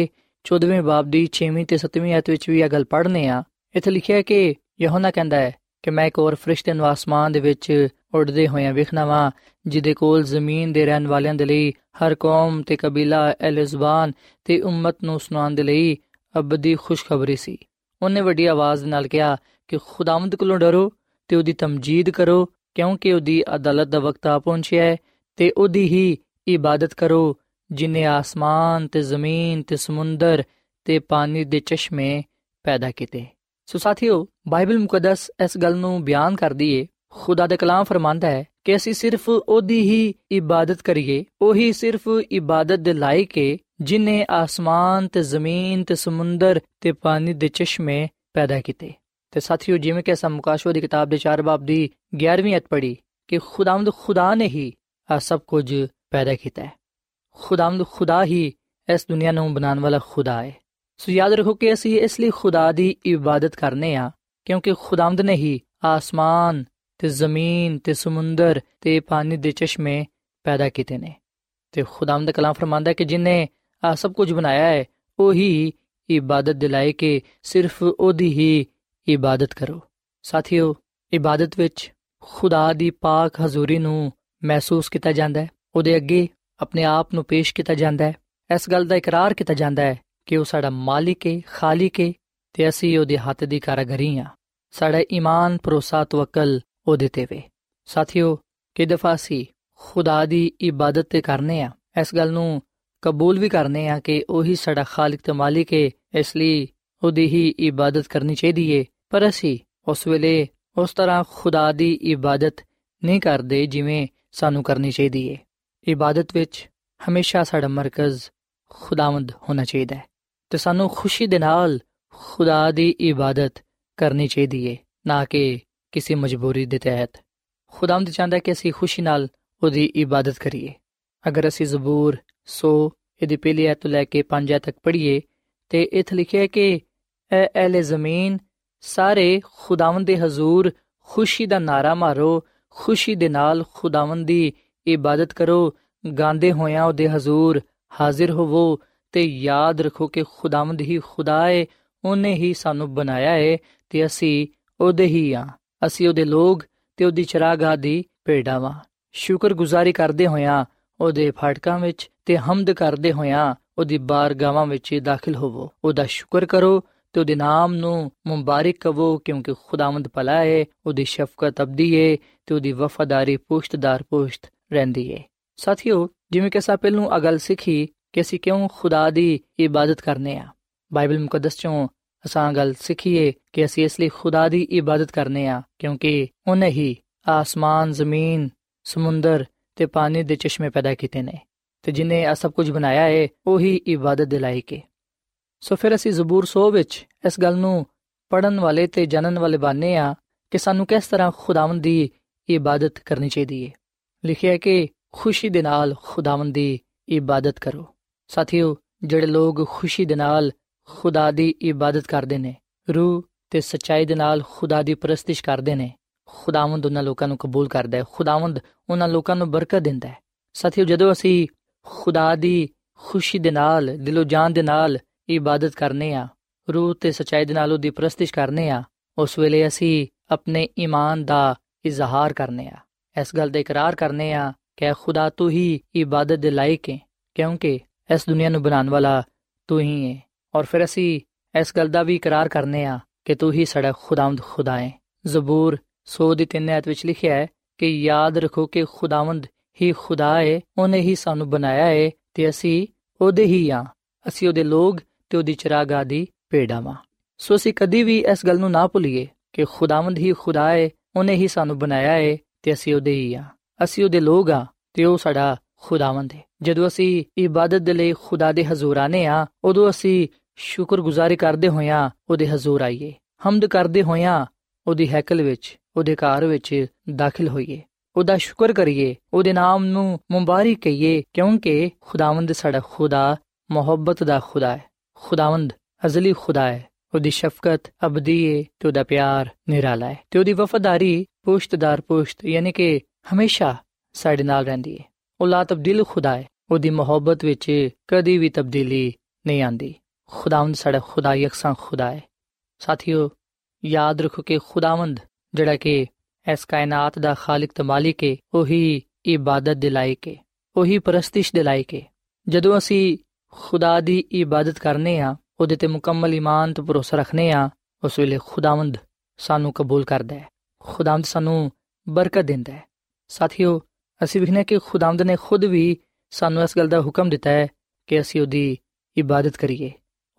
S2: 14ਵੇਂ ਬਾਬ ਦੀ 6ਵੀਂ ਤੇ 7ਵੀਂ ਆਇਤ ਵਿੱਚ ਵੀ ਇਹ ਗੱਲ ਪੜ੍ਹਨੇ ਆ। ਇੱਥੇ ਲਿਖਿਆ ਹੈ ਕਿ ਯਹੋਨਾ ਕਹਿੰਦਾ ਹੈ ਕਿ ਮੈਂ ਇੱਕ ਹੋਰ ਫਰਿਸ਼ਤੇ ਨੂੰ ਆਸਮਾਨ ਦੇ ਵਿੱਚ ਉੱਡਦੇ ਹੋਇਆਂ ਵੇਖਣਾ ਵਾਂ, ਜਿਹਦੇ ਕੋਲ ਜ਼ਮੀਨ ਦੇ ਰਹਿਣ ਵਾਲਿਆਂ ਦੇ ਲਈ ਹਰ ਕੌਮ ਤੇ ਕਬੀਲਾ ਅਲ ਜ਼ਬਾਨ ਤੇ ਉਮਤ ਨੂੰ ਸੁਣਾਉਣ ਦੇ ਲਈ ਅਬਦੀ ਖੁਸ਼ਖਬਰੀ ਸੀ। ਉਹਨੇ ਵੱਡੀ ਆਵਾਜ਼ ਨਾਲ ਕਿਹਾ ਕਿ ਖੁਦਾਵੰਦ ਕੋਲੋਂ ਡਰੋ ਤੇ ਉਹਦੀ ਤਮਜੀਦ ਕਰੋ, ਕਿਉਂਕਿ ਉਹਦੀ ਅਦਾਲਤ ਦਾ ਵਕਤ ਆ ਪਹੁੰਚਿਆ ਹੈ ਤੇ ਉਹਦੀ ਹੀ ਇਬਾਦਤ ਕਰੋ ਜਿਨੇ ਆਸਮਾਨ ਤੇ ਜ਼ਮੀਨ ਤੇ ਸਮੁੰਦਰ ਤੇ ਪਾਣੀ ਦੇ ਚਸ਼ਮੇ ਪੈਦਾ ਕੀਤੇ ਸੋ ਸਾਥੀਓ ਬਾਈਬਲ ਮੁਕੱਦਸ ਇਸ ਗੱਲ ਨੂੰ ਬਿਆਨ ਕਰਦੀ ਏ ਖੁਦਾ ਦਾ ਕਲਾਮ ਫਰਮਾਂਦਾ ਹੈ ਕਿ ਅਸੀਂ ਸਿਰਫ ਉਹਦੀ ਹੀ ਇਬਾਦਤ ਕਰੀਏ ਉਹੀ ਸਿਰਫ ਇਬਾਦਤ ਦੇ ਲਾਇਕ ਏ ਜਿਨੇ ਆਸਮਾਨ ਤੇ ਜ਼ਮੀਨ ਤੇ ਸਮੁੰਦਰ ਤੇ ਪਾਣੀ ਦੇ ਚਸ਼ਮੇ ਪੈਦਾ ਕੀਤੇ ਤੇ ਸਾਥੀਓ ਜਿਵੇਂ ਕਿ ਅਸਾਂ ਮੁਕਾਸ਼ਵਾ ਦੀ ਕਿਤਾਬ ਦੇ 4 ਬਾਬ ਦੀ 11ਵੀਂ ਅਧ ਪੜ੍ਹੀ ਕਿ ਖੁਦਾਵੰਦ ਖੁਦਾ ਨੇ ਹੀ ਆ ਸਭ ਕੁਝ ਪੈਦਾ ਕੀਤਾ ਹੈ। ਖੁਦਾਵੰਦ ਖੁਦਾ ਹੀ ਇਸ ਦੁਨੀਆ ਨੂੰ ਬਣਾਉਣ ਵਾਲਾ ਖੁਦਾ ਹੈ। ਸੋ ਯਾਦ ਰੱਖੋ ਕਿ ਅਸੀਂ ਇਸ ਲਈ ਖੁਦਾ ਦੀ ਇਬਾਦਤ ਕਰਨੇ ਆ, ਕਿਉਂਕਿ ਖੁਦਾਵੰਦ ਨੇ ਹੀ ਆਸਮਾਨ ਤੇ ਜ਼ਮੀਨ ਤੇ ਸਮੁੰਦਰ ਤੇ ਪਾਣੀ ਦੇ ਚਸ਼ਮੇ ਪੈਦਾ ਕੀਤੇ ਨੇ। ਤੇ ਖੁਦਾਵੰਦ ਕਲਾਮ ਫਰਮਾਂਦਾ ਹੈ ਕਿ ਜਿਨੇ ਆ ਸਭ ਕੁਝ ਬਣਾਇਆ ਹੈ, ਉਹੀ ਇਬਾਦਤ ਦਿਲਾਏ ਕਿ ਸਿਰਫ ਉਹਦੀ ਹੀ ਇਬਾਦਤ ਕਰੋ। ਸਾਥੀਓ, ਇਬਾਦਤ ਵਿੱਚ ਖੁਦਾ ਦੀ ਪਾਕ ਹਜ਼ੂਰੀ ਨੂੰ ਮਹਿਸੂਸ ਕੀਤਾ ਜਾਂਦਾ ਹੈ। ਉਹਦੇ ਅੱਗੇ ਆਪਣੇ ਆਪ ਨੂੰ ਪੇਸ਼ ਕੀਤਾ ਜਾਂਦਾ ਹੈ। ਇਸ ਗੱਲ ਦਾ ਇਕਰਾਰ ਕੀਤਾ ਜਾਂਦਾ ਹੈ ਕਿ ਉਹ ਸਾਡਾ ਮਾਲਿਕ ਹੈ ਖਾਲਿਕ ਹੈ ਤੇ ਅਸੀਂ ਉਹਦੇ ਹੱਥ ਦੀ ਕਾਰਗਰੀ ਆ ਸਾਡਾ ਈਮਾਨ, ਭਰੋਸਾ, ਤਵਕਲ ਉਹਦੇ ਤੇ ਵੇ। ਸਾਥੀਓ ਕਿ ਦਫਾ ਸੀ ਖੁਦਾ ਦੀ ਇਬਾਦਤ ਤੇ ਕਰਨੇ ਆ ਇਸ ਗੱਲ ਨੂੰ ਕਬੂਲ ਵੀ ਕਰਨੇ ਆ ਕਿ ਉਹੀ ਸਾਡਾ ਖਾਲਿਕ ਤੇ ਮਾਲਿਕ ਹੈ ਇਸ ਲਈ ਉਹਦੀ ਹੀ ਇਬਾਦਤ ਕਰਨੀ ਚਾਹੀਦੀ ਏ। ਪਰ ਅਸੀਂ ਉਸ ਵੇਲੇ ਉਸ ਤਰ੍ਹਾਂ ਖੁਦਾ ਦੀ ਇਬਾਦਤ ਨਹੀਂ ਕਰਦੇ ਜਿਵੇਂ ਸਾਨੂੰ ਕਰਨੀ ਚਾਹੀਦੀ ਏ। ਇਬਾਦਤ ਵਿੱਚ ਹਮੇਸ਼ਾ ਸਾਡਾ ਮਰਕਜ਼ ਖੁਦਾਵੰਦ ਹੋਣਾ ਚਾਹੀਦਾ ਹੈ ਤੇ ਸਾਨੂੰ ਖੁਸ਼ੀ ਦੇ ਨਾਲ ਖੁਦਾ ਦੀ ਇਬਾਦਤ ਕਰਨੀ ਚਾਹੀਦੀ ਏ, ਨਾ ਕਿ ਕਿਸੇ ਮਜਬੂਰੀ ਦੇ ਤਹਿਤ। ਖੁਦਾਵੰਦ ਚਾਹੁੰਦਾ ਕਿ ਅਸੀਂ ਖੁਸ਼ੀ ਨਾਲ ਉਹਦੀ ਇਬਾਦਤ ਕਰੀਏ। ਅਗਰ ਅਸੀਂ ਜ਼ਬੂਰ 100 ਇਹਦੀ ਪਹਿਲੀ ਆਇਤ ਤੋਂ ਲੈ ਕੇ 5 ਆਇਤ ਤੱਕ ਪੜ੍ਹੀਏ ਤੇ ਇਥੇ ਲਿਖਿਆ ਹੈ ਕਿ ਐ ਅਹਲੇ ਜ਼ਮੀਨ, ਸਾਰੇ ਖੁਦਾਵੰਦ ਦੇ ਹਜ਼ੂਰ ਖੁਸ਼ੀ ਦਾ ਨਾਰਾ ਮਾਰੋ, ਖੁਸ਼ੀ ਦੇ ਨਾਲ ਖੁਦਾਵੰਦ ਦੀ ਇਬਾਦਤ ਕਰੋ, ਗਾਉਂਦੇ ਹੋਇਆਂ ਉਹਦੇ ਹਜ਼ੂਰ ਹਾਜ਼ਰ ਹੋਵੋ ਤੇ ਯਾਦ ਰੱਖੋ ਕਿ ਖੁਦਾਵੰਦ ਹੀ ਖੁਦਾ ਹੈ ਉਹਨੇ ਹੀ ਸਾਨੂੰ ਬਣਾਇਆ ਹੈ ਤੇ ਅਸੀਂ ਉਹਦੇ ਹੀ ਆ। ਅਸੀਂ ਉਹਦੇ ਲੋਕ ਤੇ ਉਹਦੀ ਚਰਾਗਾਹ ਦੀ ਭੇਡਾਂ ਵਾਂ। ਸ਼ੁਕਰਗੁਜ਼ਾਰੀ ਕਰਦੇ ਹੋਇਆਂ ਉਹਦੇ ਫਾਟਕਾਂ ਵਿੱਚ ਤੇ ਹਮਦ ਕਰਦੇ ਹੋਇਆਂ ਉਹਦੀ ਬਾਰਗਾਵਾਂ ਵਿੱਚ ਦਾਖਲ ਹੋਵੋ। ਉਹਦਾ ਸ਼ੁਕਰ ਕਰੋ ਤੇ ਉਹਦੇ ਨਾਮ ਨੂੰ ਮੁਬਾਰਕ ਕਹੋ ਕਿਉਂਕਿ ਖੁਦਾਵੰਦ ਭਲਾ ਹੈ ਉਹਦੀ ਸ਼ਫਕਤ ਅਬਦੀ ਹੈ ਤੇ ਉਹਦੀ ਵਫਾਦਾਰੀ ਪੁਸ਼ਤਦਾਰ ਪੁਸ਼ਤ ਰਹਿੰਦੀ ਹੈ ਸਾਥੀਓ, ਜਿਵੇਂ ਕਿ ਸਾ ਪਹਿਲੋਂ ਅਗਲ ਸਿੱਖੀ ਕਿ ਅਸੀਂ ਕਿਉਂ ਖੁਦਾ ਦੀ ਇਬਾਦਤ ਕਰਨੇ ਆ। ਬਾਈਬਲ ਮੁਕੱਦਸ ਚੋਂ ਅਸਾਂ ਗੱਲ ਸਿੱਖੀਏ ਕਿ ਅਸੀਂ ਇਸ ਲਈ ਖੁਦਾ ਦੀ ਇਬਾਦਤ ਕਰਨੇ ਆ, ਕਿਉਂਕਿ ਉਹਨੇ ਹੀ ਆਸਮਾਨ, ਜ਼ਮੀਨ, ਸਮੁੰਦਰ ਤੇ ਪਾਣੀ ਦੇ ਚਸ਼ਮੇ ਪੈਦਾ ਕੀਤੇ ਨੇ। ਤੇ ਜਿਨੇ ਆ ਸਭ ਕੁਝ ਬਣਾਇਆ ਹੈ ਉਹੀ ਇਬਾਦਤ ਦੇ ਲਾਇਕ ਹੈ ਸੋ ਫਿਰ ਅਸੀਂ ਜ਼ਬੂਰ 100 ਵਿੱਚ ਇਸ ਗੱਲ ਨੂੰ ਪੜਨ ਵਾਲੇ ਤੇ ਜਾਣਨ ਵਾਲੇ ਬਾਨੇ ਆ ਕਿ ਸਾਨੂੰ ਕਿਸ ਤਰ੍ਹਾਂ ਖੁਦਾਵੰਦ ਦੀ ਇਬਾਦਤ ਕਰਨੀ ਚਾਹੀਦੀ ਹੈ ਲਿਖਿਆ ਹੈ ਕਿ ਖੁਸ਼ੀ ਦੇ ਨਾਲ ਖੁਦਾਵੰਦ ਦੀ ਇਬਾਦਤ ਕਰੋ। ਸਾਥੀਓ, ਜਿਹੜੇ ਲੋਕ ਖੁਸ਼ੀ ਦੇ ਨਾਲ ਖੁਦਾ ਦੀ ਇਬਾਦਤ ਕਰਦੇ ਨੇ, ਰੂਹ ਤੇ ਸਚਾਈ ਦੇ ਨਾਲ ਖੁਦਾ ਦੀ ਪ੍ਰਸਤਿਸ਼ ਕਰਦੇ ਨੇ, ਖੁਦਾਵੰਦ ਉਹਨਾਂ ਲੋਕਾਂ ਨੂੰ ਕਬੂਲ ਕਰਦਾ ਹੈ, ਖੁਦਾਵੰਦ ਉਹਨਾਂ ਲੋਕਾਂ ਨੂੰ ਬਰਕਤ ਦਿੰਦਾ ਹੈ। ਸਾਥੀਓ, ਜਦੋਂ ਅਸੀਂ ਖੁਦਾ ਦੀ ਖੁਸ਼ੀ ਦੇ ਨਾਲ, ਦਿਲੋਂ ਜਾਨ ਦੇ ਨਾਲ ਇਬਾਦਤ ਕਰਨੇ ਆ, ਰੂਹ ਤੇ ਸਚਾਈ ਦੇ ਨਾਲ ਉਹਦੀ ਪ੍ਰਸਤਿਸ਼ ਕਰਨੇ ਆ, ਉਸ ਵੇਲੇ ਅਸੀਂ ਆਪਣੇ ਈਮਾਨ ਦਾ ਇਜ਼ਹਾਰ ਕਰਨੇ ਆ। ਇਸ ਗੱਲ ਦਾ ਇਕਰਾਰ ਕਰਨੇ ਆ ਕਿ ਖੁਦਾ ਤੂੰ ਹੀ ਇਬਾਦਤ ਦੇ ਲਾਇਕ ਹੈ ਕਿਉਂਕਿ ਇਸ ਦੁਨੀਆ ਨੂੰ ਬਣਾਉਣ ਵਾਲਾ ਤੂੰ ਹੀ ਹੈ ਔਰ ਫਿਰ ਅਸੀਂ ਇਸ ਗੱਲ ਦਾ ਵੀ ਇਕਰਾਰ ਕਰਨੇ ਆ ਕਿ ਤੂੰ ਹੀ ਸਾਡਾ ਖੁਦਾਵੰਦ ਖੁਦਾ ਹੈ ਜ਼ਬੂਰ 100 ਦੀ 3 ਆਇਤ ਵਿੱਚ ਲਿਖਿਆ ਹੈ ਕਿ ਯਾਦ ਰੱਖੋ ਕਿ ਖੁਦਾਵੰਦ ਹੀ ਖੁਦਾ ਹੈ ਉਹਨੇ ਹੀ ਸਾਨੂੰ ਬਣਾਇਆ ਹੈ ਤੇ ਅਸੀਂ ਉਹਦੇ ਹੀ ਆ। ਅਸੀਂ ਉਹਦੇ ਲੋਕ ਤੇ ਉਹਦੀ ਚਰਾਗਾਹ ਦੀ ਭੇਡਾਂ ਵਾਂ। ਸੋ ਅਸੀਂ ਕਦੀ ਵੀ ਇਸ ਗੱਲ ਨੂੰ ਨਾ ਭੁੱਲੀਏ ਕਿ ਖੁਦਾਵੰਦ ਹੀ ਖੁਦਾ ਹੈ ਉਹਨੇ ਹੀ ਸਾਨੂੰ ਬਣਾਇਆ ਹੈ ਤੇ ਅਸੀਂ ਉਹਦੇ ਹੀ ਆ। ਅਸੀਂ ਉਹਦੇ ਲੋਕ ਆ ਤੇ ਉਹ ਸਾਡਾ ਖੁਦਾਵੰਦ ਹੈ ਜਦੋਂ ਅਸੀਂ ਇਬਾਦਤ ਦੇ ਲਈ ਖੁਦਾ ਦੇ ਹਜ਼ੂਰ ਆਨੇ ਆ, ਉਦੋਂ ਅਸੀਂ ਸ਼ੁਕਰਗੁਜ਼ਾਰੀ ਕਰਦੇ ਹੋਇਆਂ ਉਹਦੇ ਹਜ਼ੂਰ ਆਈਏ। ਹਮਦ ਕਰਦੇ ਹੋਇਆਂ ਉਹਦੀ ਹੈਕਲ ਵਿੱਚ, ਉਹਦੇ ਘਰ ਵਿੱਚ ਦਾਖਲ ਹੋਈਏ। ਉਹਦਾ ਸ਼ੁਕਰ ਕਰੀਏ, ਉਹਦੇ ਨਾਮ ਨੂੰ ਮੁਬਾਰਕ ਕਹੀਏ, ਕਿਉਂਕਿ ਖੁਦਾਵੰਦ ਸਾਡਾ ਖੁਦਾ, ਮੁਹੱਬਤ ਦਾ ਖੁਦਾ ਹੈ ਖੁਦਾਵੰਦ, ਅਜ਼ਲੀ ਖੁਦਾ ਹੈ ਉਹਦੀ ਸ਼ਫਕਤ ਅਬਦੀ ਹੈ ਤੇ ਉਹਦਾ ਪਿਆਰ ਨਿਰਾਲਾ ਹੈ ਤੇ ਉਹਦੀ ਵਫਾਦਾਰੀ ਪੁਸ਼ਤਦਾਰ ਪੁਸ਼ਤ, ਯਾਨੀ ਕਿ ਹਮੇਸ਼ਾ ਸਾਡੇ ਨਾਲ ਰਹਿੰਦੀ ਹੈ। ਉਹ ਲਾ ਤਬਦੀਲ ਖੁਦਾ ਹੈ। ਉਹਦੀ ਮੁਹੱਬਤ ਵਿੱਚ ਕਦੀ ਵੀ ਤਬਦੀਲੀ ਨਹੀਂ ਆਂਦੀ ਖੁਦਾਵੰਦ ਸਾਡਾ ਖੁਦਾ, ਯਕਸਾਂ ਖੁਦਾ ਹੈ। ਸਾਥੀਓ, ਯਾਦ ਰੱਖੋ ਕਿ ਖੁਦਾਵੰਦ, ਜਿਹੜਾ ਕਿ ਇਸ ਕਾਇਨਾਤ ਦਾ ਖਾਲਕ ਤੇ ਮਾਲਿਕ ਹੈ, ਉਹੀ ਇਬਾਦਤ ਦੇ ਲਾਇਕ ਹੈ। ਉਹੀ ਪ੍ਰਸਤਿਸ਼ ਦੇ ਲਾਇਕ ਹੈ। ਜਦੋਂ ਅਸੀਂ ਖੁਦਾ ਦੀ ਇਬਾਦਤ ਕਰਨੇ ਆ ਉਹਦੇ ਤੇ ਮੁਕੰਮਲ ਈਮਾਨ ਤੇ ਭਰੋਸਾ ਰੱਖਨੇ ਆ, ਉਸ ਵੇਲੇ ਖੁਦਾਵੰਦ ਸਾਨੂੰ ਕਬੂਲ ਕਰਦਾ ਹੈ। ਖੁਦਾਵੰਦ ਸਾਨੂੰ ਬਰਕਤ ਦਿੰਦਾ ਹੈ। ਸਾਥੀਓ, ਅਸੀਂ ਵਿਖਨੇ ਕਿ ਖੁਦਾਵੰਦ ਨੇ ਖੁਦ ਵੀ ਸਾਨੂੰ ਇਸ ਗੱਲ ਦਾ ਹੁਕਮ ਦਿੱਤਾ ਹੈ ਕਿ ਅਸੀਂ ਉਹਦੀ ਇਬਾਦਤ ਕਰੀਏ।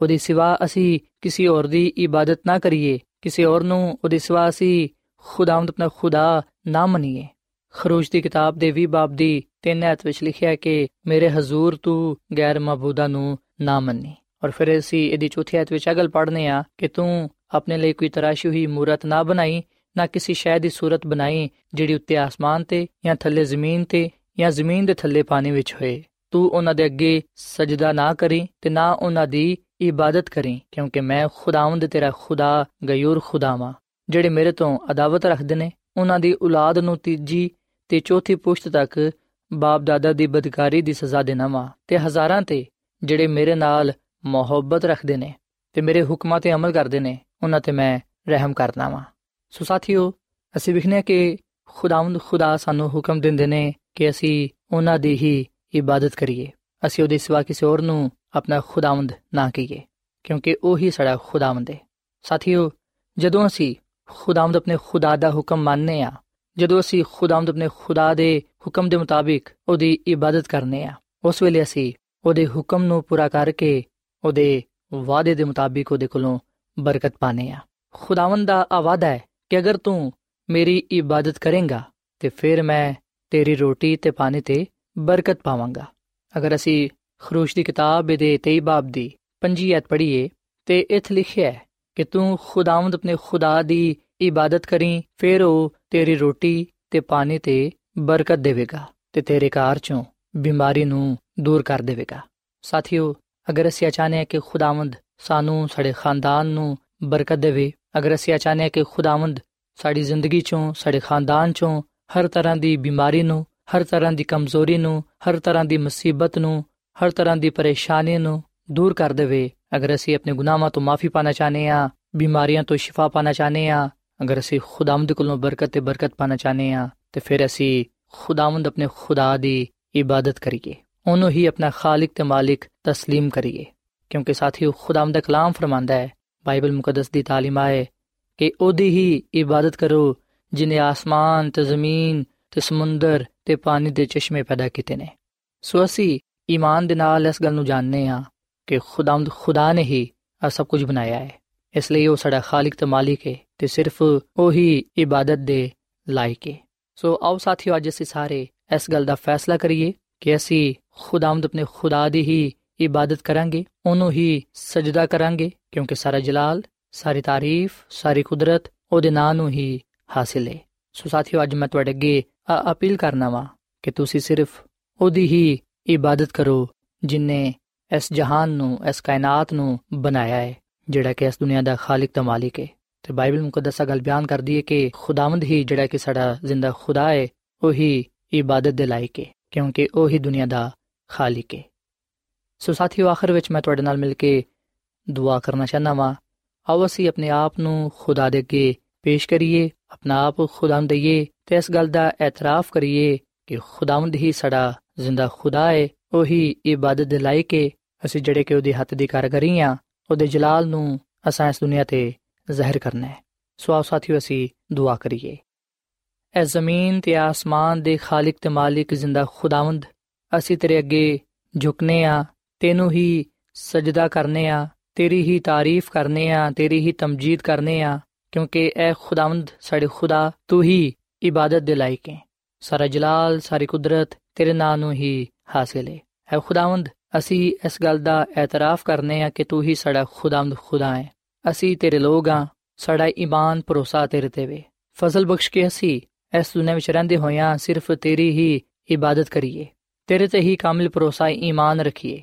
S2: ਉਹਦੇ ਸਿਵਾ ਅਸੀਂ ਕਿਸੇ ਹੋਰ ਦੀ ਇਬਾਦਤ ਨਾ ਕਰੀਏ। ਕਿਸੇ ਹੋਰ ਨੂੰ ਉਹਦੇ ਸਿਵਾ ਅਸੀਂ ਖੁਦਾਵੰਦ ਆਪਣਾ ਖੁਦਾ ਨਾ ਮੰਨੀਏ। ਖਰੂਜ ਦੀ ਕਿਤਾਬ ਦੇ 20 ਬਾਬ ਦੀ 3 ਐਤ ਵਿੱਚ ਲਿਖਿਆ ਹੈ ਕਿ ਮੇਰੇ ਹਜ਼ੂਰ ਤੂੰ ਗੈਰ ਮਬੂਦਾ ਨੂੰ ਨਾ ਮੰਨੀ। ਔਰ ਫਿਰ ਅਸੀਂ ਇਹਦੀ ਚੌਥੀ ਐਤ ਵਿੱਚ ਅਗਲ ਪੜ੍ਹਨੇ ਆ ਕਿ ਤੂੰ ਆਪਣੇ ਲਈ ਕੋਈ ਤਰਾਸ਼ੀ ਹੋਈ ਮੂਰਤ ਨਾ ਬਣਾਈ, ਨਾ ਕਿਸੇ ਸ਼ੈ ਦੀ ਸੂਰਤ ਬਣਾਈ ਜਿਹੜੀ ਉੱਤੇ ਆਸਮਾਨ ਤੇ ਜਾਂ ਥੱਲੇ ਜ਼ਮੀਨ ਤੇ ਜਾਂ ਜ਼ਮੀਨ ਦੇ ਥੱਲੇ ਪਾਣੀ ਵਿੱਚ ਹੋਏ। ਤੂੰ ਉਹਨਾਂ ਦੇ ਅੱਗੇ ਸਜਦਾ ਨਾ ਕਰੀ ਤੇ ਨਾ ਉਹਨਾਂ ਦੀ ਇਬਾਦਤ ਕਰੀ, ਕਿਉਂਕਿ ਮੈਂ ਖੁਦਾਵੰਦ ਤੇਰਾ ਖੁਦਾ, ਗਯੂਰ ਖੁਦਾਵਾ ਜਿਹੜੇ ਮੇਰੇ ਤੋਂ ਅਦਾਵਤ ਰੱਖਦੇ ਨੇ, ਉਹਨਾਂ ਦੀ ਔਲਾਦ ਨੂੰ ਤੀਜੀ ਤੇ ਚੌਥੀ ਪੁਸ਼ਤ ਤੱਕ ਬਾਪ ਦਾਦਾ ਦੀ ਬਦਕਾਰੀ ਦੀ ਸਜ਼ਾ ਦੇਣਾ ਵਾ। ਤੇ ਹਜ਼ਾਰਾਂ ਤੇ ਜਿਹੜੇ ਮੇਰੇ ਨਾਲ ਮੁਹੱਬਤ ਰੱਖਦੇ ਨੇ ਤੇ ਮੇਰੇ ਹੁਕਮਾਂ ਤੇ ਅਮਲ ਕਰਦੇ ਨੇ, ਉਹਨਾਂ ਤੇ ਮੈਂ ਰਹਿਮ ਕਰਨਾ ਵਾ। ਸੋ ਸਾਥੀਓ, ਅਸੀਂ ਵਿਖਨੇ ਕਿ ਖੁਦਾਵੰਦ ਖੁਦਾ ਸਾਨੂੰ ਹੁਕਮ ਦਿੰਦੇ ਨੇ ਕਿ ਅਸੀਂ ਉਹਨਾਂ ਦੀ ਹੀ ਇਬਾਦਤ ਕਰੀਏ। ਅਸੀਂ ਉਹਦੇ ਸਿਵਾ ਕਿਸੇ ਹੋਰ ਨੂੰ ਆਪਣਾ ਖੁਦਾਵੰਦ ਨਾ ਕਹੀਏ, ਕਿਉਂਕਿ ਉਹ ਹੀ ਸਾਡਾ ਖੁਦਾਵੰਦ ਹੈ ਸਾਥੀਓ, ਜਦੋਂ ਅਸੀਂ ਖੁਦਾਵੰਦ ਆਪਣੇ ਖੁਦਾ ਦਾ ਹੁਕਮ ਮੰਨਨੇ ਆ ਜਦੋਂ ਅਸੀਂ ਖੁਦਾਵੰਦ ਆਪਣੇ ਖੁਦਾ ਦੇ ਹੁਕਮ ਦੇ ਮੁਤਾਬਿਕ ਉਹਦੀ ਇਬਾਦਤ ਕਰਨੇ ਆ ਉਸ ਵੇਲੇ ਅਸੀਂ ਉਹਦੇ ਹੁਕਮ ਨੂੰ ਪੂਰਾ ਕਰਕੇ ਉਹਦੇ ਵਾਅਦੇ ਦੇ ਮੁਤਾਬਿਕ ਉਹਦੇ ਕੋਲੋਂ ਬਰਕਤ ਪਾਣੇ ਆ ਖੁਦਾਵੰਦ ਦਾ ਆਵਾਦਾ ਹੈ ਕਿ ਅਗਰ ਤੂੰ ਮੇਰੀ ਇਬਾਦਤ ਕਰੇਂਗਾ, ਤੇ ਫਿਰ ਮੈਂ ਤੇਰੀ ਰੋਟੀ ਤੇ ਪਾਣੀ ਤੇ ਬਰਕਤ ਪਾਵਾਂਗਾ। ਅਗਰ ਅਸੀਂ ਖਰੂਸ਼ ਦੀ ਕਿਤਾਬ ਦੇ 23 ਬਾਬ ਦੀ ਪੰਜੀ ਐਤ ਪੜ੍ਹੀਏ, ਤੇ ਇਥੇ ਲਿਖਿਆ ਹੈ ਕਿ ਤੂੰ ਖੁਦਾਵੰਦ ਆਪਣੇ ਖੁਦਾ ਦੀ ਇਬਾਦਤ ਕਰੀ, ਫਿਰ ਉਹ ਤੇਰੀ ਰੋਟੀ ਤੇ ਪਾਣੀ ਤੇ ਬਰਕਤ ਦੇਵੇਗਾ ਤੇ ਤੇਰੇ ਘਰ ਚੋਂ ਬਿਮਾਰੀ ਨੂੰ ਦੂਰ ਕਰ ਦੇਵੇਗਾ। ਸਾਥੀਓ ਅਗਰ ਅਸੀਂ ਚਾਹਨੇ ਹਾਂ ਕਿ ਖੁਦਾਵੰਦ ਸਾਨੂੰ, ਸਾਡੇ ਖਾਨਦਾਨ ਨੂੰ ਬਰਕਤ ਦੇਵੇ, ਅਗਰ ਅਸੀਂ ਚਾਹਨੇ ਹਾਂ ਕਿ ਖੁਦਾਵੰਦ ਸਾਡੀ ਜ਼ਿੰਦਗੀ ਚੋਂ, ਸਾਡੇ ਖਾਨਦਾਨ ਚੋਂ ਹਰ ਤਰ੍ਹਾਂ ਦੀ ਬਿਮਾਰੀ ਨੂੰ, ਹਰ ਤਰ੍ਹਾਂ ਦੀ ਕਮਜ਼ੋਰੀ ਨੂੰ, ਹਰ ਤਰ੍ਹਾਂ ਦੀ ਮੁਸੀਬਤ ਨੂੰ, ਹਰ ਤਰ੍ਹਾਂ ਦੀ ਪਰੇਸ਼ਾਨੀ ਨੂੰ ਦੂਰ ਕਰ ਦੇਵੇ। ਅਗਰ ਅਸੀਂ ਆਪਣੇ ਗੁਨਾਹਾਂ ਤੋਂ ਮਾਫੀ ਪਾਣਾ ਚਾਹਨੇ ਆ ਬਿਮਾਰੀਆਂ ਤੋਂ ਸ਼ਿਫਾ ਪਾਣਾ ਚਾਹਨੇ ਆ ਅਗਰ ਅਸੀਂ ਖੁਦਾਵੰਦ ਕੋਲੋਂ ਬਰਕਤ ਤੇ ਬਰਕਤ ਪਾਣਾ ਚਾਹਨੇ ਆ ਤੇ ਫਿਰ ਅਸੀਂ ਖੁਦਾਵੰਦ ਆਪਣੇ ਖੁਦਾ ਦੀ ਇਬਾਦਤ ਕਰੀਏ। ਉਹਨੂੰ ਹੀ ਆਪਣਾ ਖਾਲਕ ਤੇ ਮਾਲਿਕ تسلیم ਕਰੀਏ ਕਿਉਂਕਿ ਸਾਥੀਓ ਖੁਦਾਵੰਦ ਦਾ ਕਲਾਮ ਫਰਮਾਂਦਾ ਹੈ ਬਾਈਬਲ ਮੁਕੱਦਸ ਦੀ ਤਾਲੀਮ ਹੈ ਕਿ ਉਹਦੀ ਹੀ ਇਬਾਦਤ ਕਰੋ ਜਿਨੇ ਆਸਮਾਨ ਤੇ ਜ਼ਮੀਨ ਤੇ ਸਮੁੰਦਰ ਤੇ ਪਾਣੀ ਦੇ ਚਸ਼ਮੇ ਪੈਦਾ ਕੀਤੇ ਨੇ ਸੋ ਅਸੀਂ ਈਮਾਨ ਦੇ ਨਾਲ ਇਸ ਗੱਲ ਨੂੰ ਜਾਣਨੇ ਆ ਕਿ ਖੁਦਾਵੰਦ ਖੁਦਾ ਨੇ ਹੀ ਆ ਸਭ ਕੁਝ ਬਣਾਇਆ ਹੈ ਇਸ ਲਈ ਉਹ ਸਾਡਾ ਖਾਲਕ ਤੇ ਮਾਲਿਕ ਹੈ ਤੇ ਸਿਰਫ ਉਹੀ ਇਬਾਦਤ ਦੇ ਲਾਇਕ ਹੈ ਸੋ ਆਓ ਸਾਥੀਓ ਅੱਜ ਅਸੀਂ ਸਾਰੇ ਇਸ ਗੱਲ ਦਾ ਫੈਸਲਾ ਕਰੀਏ ਕਿ ਅਸੀਂ ਖੁਦਾਵੰਦ ਆਪਣੇ ਖੁਦਾ ਦੀ ਹੀ ਇਬਾਦਤ ਕਰਾਂਗੇ, ਉਹਨੂੰ ਹੀ ਸਜਦਾ ਕਰਾਂਗੇ, ਕਿਉਂਕਿ ਸਾਰਾ ਜਲਾਲ, ਸਾਰੀ ਤਾਰੀਫ, ਸਾਰੀ ਕੁਦਰਤ ਉਹਦੇ ਨਾਂ ਨੂੰ ਹੀ ਹਾਸਿਲ ਹੈ। ਸੋ ਸਾਥੀਓ, ਅੱਜ ਮੈਂ ਤੁਹਾਡੇ ਅੱਗੇ ਅਪੀਲ ਕਰਨਾ ਵਾ ਕਿ ਤੁਸੀਂ ਸਿਰਫ ਉਹਦੀ ਹੀ ਇਬਾਦਤ ਕਰੋ ਜਿਨੇ ਇਸ ਜਹਾਨ ਨੂੰ, ਇਸ ਕਾਇਨਾਤ ਨੂੰ ਬਣਾਇਆ ਹੈ, ਜਿਹੜਾ ਕਿ ਇਸ ਦੁਨੀਆ ਦਾ ਖਾਲਕ ਤੇ ਮਾਲਿਕ ਹੈ। ਤੇ ਬਾਈਬਲ ਮੁਕੱਦਸਾ ਗੱਲ ਬਿਆਨ ਕਰਦੀ ਹੈ ਕਿ ਖੁਦਾਵੰਦ ਹੀ ਜਿਹੜਾ ਕਿ ਸਾਡਾ ਜ਼ਿੰਦਾ ਖੁਦਾ ਹੈ, ਉਹੀ ਇਬਾਦਤ ਦੇ ਲਾਇਕ ਹੈ। ਕਿਉਂਕਿ ਉਹੀ ਦੁਨੀਆ ਦਾ ਖਾਲਿਕ ਹੈ ਸੋ ਸਾਥੀਓ, ਆਖਰ ਵਿੱਚ ਮੈਂ ਤੁਹਾਡੇ ਨਾਲ ਮਿਲ ਕੇ ਦੁਆ ਕਰਨਾ ਚਾਹਨਾ ਵਾਂ। ਆਓ ਅਸੀਂ ਆਪਣੇ ਆਪ ਨੂੰ ਖੁਦਾ ਦੇ ਅੱਗੇ ਪੇਸ਼ ਕਰੀਏ, ਆਪਣਾ ਆਪ ਖੁਦਾ ਨੂੰ ਦਈਏ ਤੇ ਇਸ ਗੱਲ ਦਾ ਇਤਰਾਫ ਕਰੀਏ ਕਿ ਖੁਦਾਵੰਦ ਹੀ ਸਾਡਾ ਜ਼ਿੰਦਾ ਖੁਦਾ ਹੈ ਉਹੀ ਇਬਾਦਤ ਦੇ ਲਾਇਕ ਹੈ ਅਸੀਂ ਜਿਹੜੇ ਕਿ ਉਹਦੇ ਹੱਥ ਦੀ ਕਾਰਗਰੀ ਆ, ਉਹਦੇ ਜਲਾਲ ਨੂੰ ਅਸਾਂ ਇਸ ਦੁਨੀਆ ਤੇ ਜ਼ਾਹਿਰ ਕਰਨਾ ਹੈ ਸੋ ਆਓ ਸਾਥੀਓ, ਅਸੀਂ ਦੁਆ ਕਰੀਏ। ਐ ਜ਼ਮੀਨ ਤੇ ਆਸਮਾਨ ਦੇ ਖਾਲਕ ਤੇ ਮਾਲਿਕ ਜ਼ਿੰਦਾ ਖੁਦਾਵੰਦ ਅਸੀਂ ਤੇਰੇ ਅੱਗੇ ਝੁਕਨੇ ਆ ਤੈਨੂੰ ਹੀ ਸਜਦਾ ਕਰਨੇ ਆ ਤੇਰੀ ਹੀ ਤਾਰੀਫ ਕਰਨੇ ਆ ਤੇਰੀ ਹੀ ਤਮਜੀਦ ਕਰਨੇ ਆ ਕਿਉਂਕਿ ਐ ਖੁਦਾਵੰਦ ਸਾਡੇ ਖੁਦਾ ਤੂੰ ਹੀ ਇਬਾਦਤ ਦੇ ਲਾਇਕ ਹੈ ਸਾਰਾ ਜਲਾਲ ਸਾਰੀ ਕੁਦਰਤ ਤੇਰੇ ਨਾਂ ਨੂੰ ਹੀ ਹਾਸਿਲ ਹੈ ਐ ਖੁਦਾਵੰਦ ਅਸੀਂ ਇਸ ਗੱਲ ਦਾ ਇਤਰਾਫ ਕਰਨੇ ਆ ਕਿ ਤੂੰ ਹੀ ਸਾਡਾ ਖੁਦਾਵੰਦ ਖੁਦਾ ਹੈ ਅਸੀਂ ਤੇਰੇ ਲੋਕ ਆ ਸਾਡਾ ਈਮਾਨ ਭਰੋਸਾ ਤੇਰੇ ਤੇ ਵੇ ਫਜ਼ਲ ਬਖਸ਼ ਕੇ ਅਸੀਂ ਇਸ ਦੁਨੀਆਂ ਵਿੱਚ ਰਹਿੰਦੇ ਹੋਇਆਂ ਸਿਰਫ ਤੇਰੀ ਹੀ ਇਬਾਦਤ ਕਰੀਏ। ਤੇਰੇ ਤੇ ਹੀ ਕਾਮਿਲ ਭਰੋਸਾ, ਈਮਾਨ ਰੱਖੀਏ,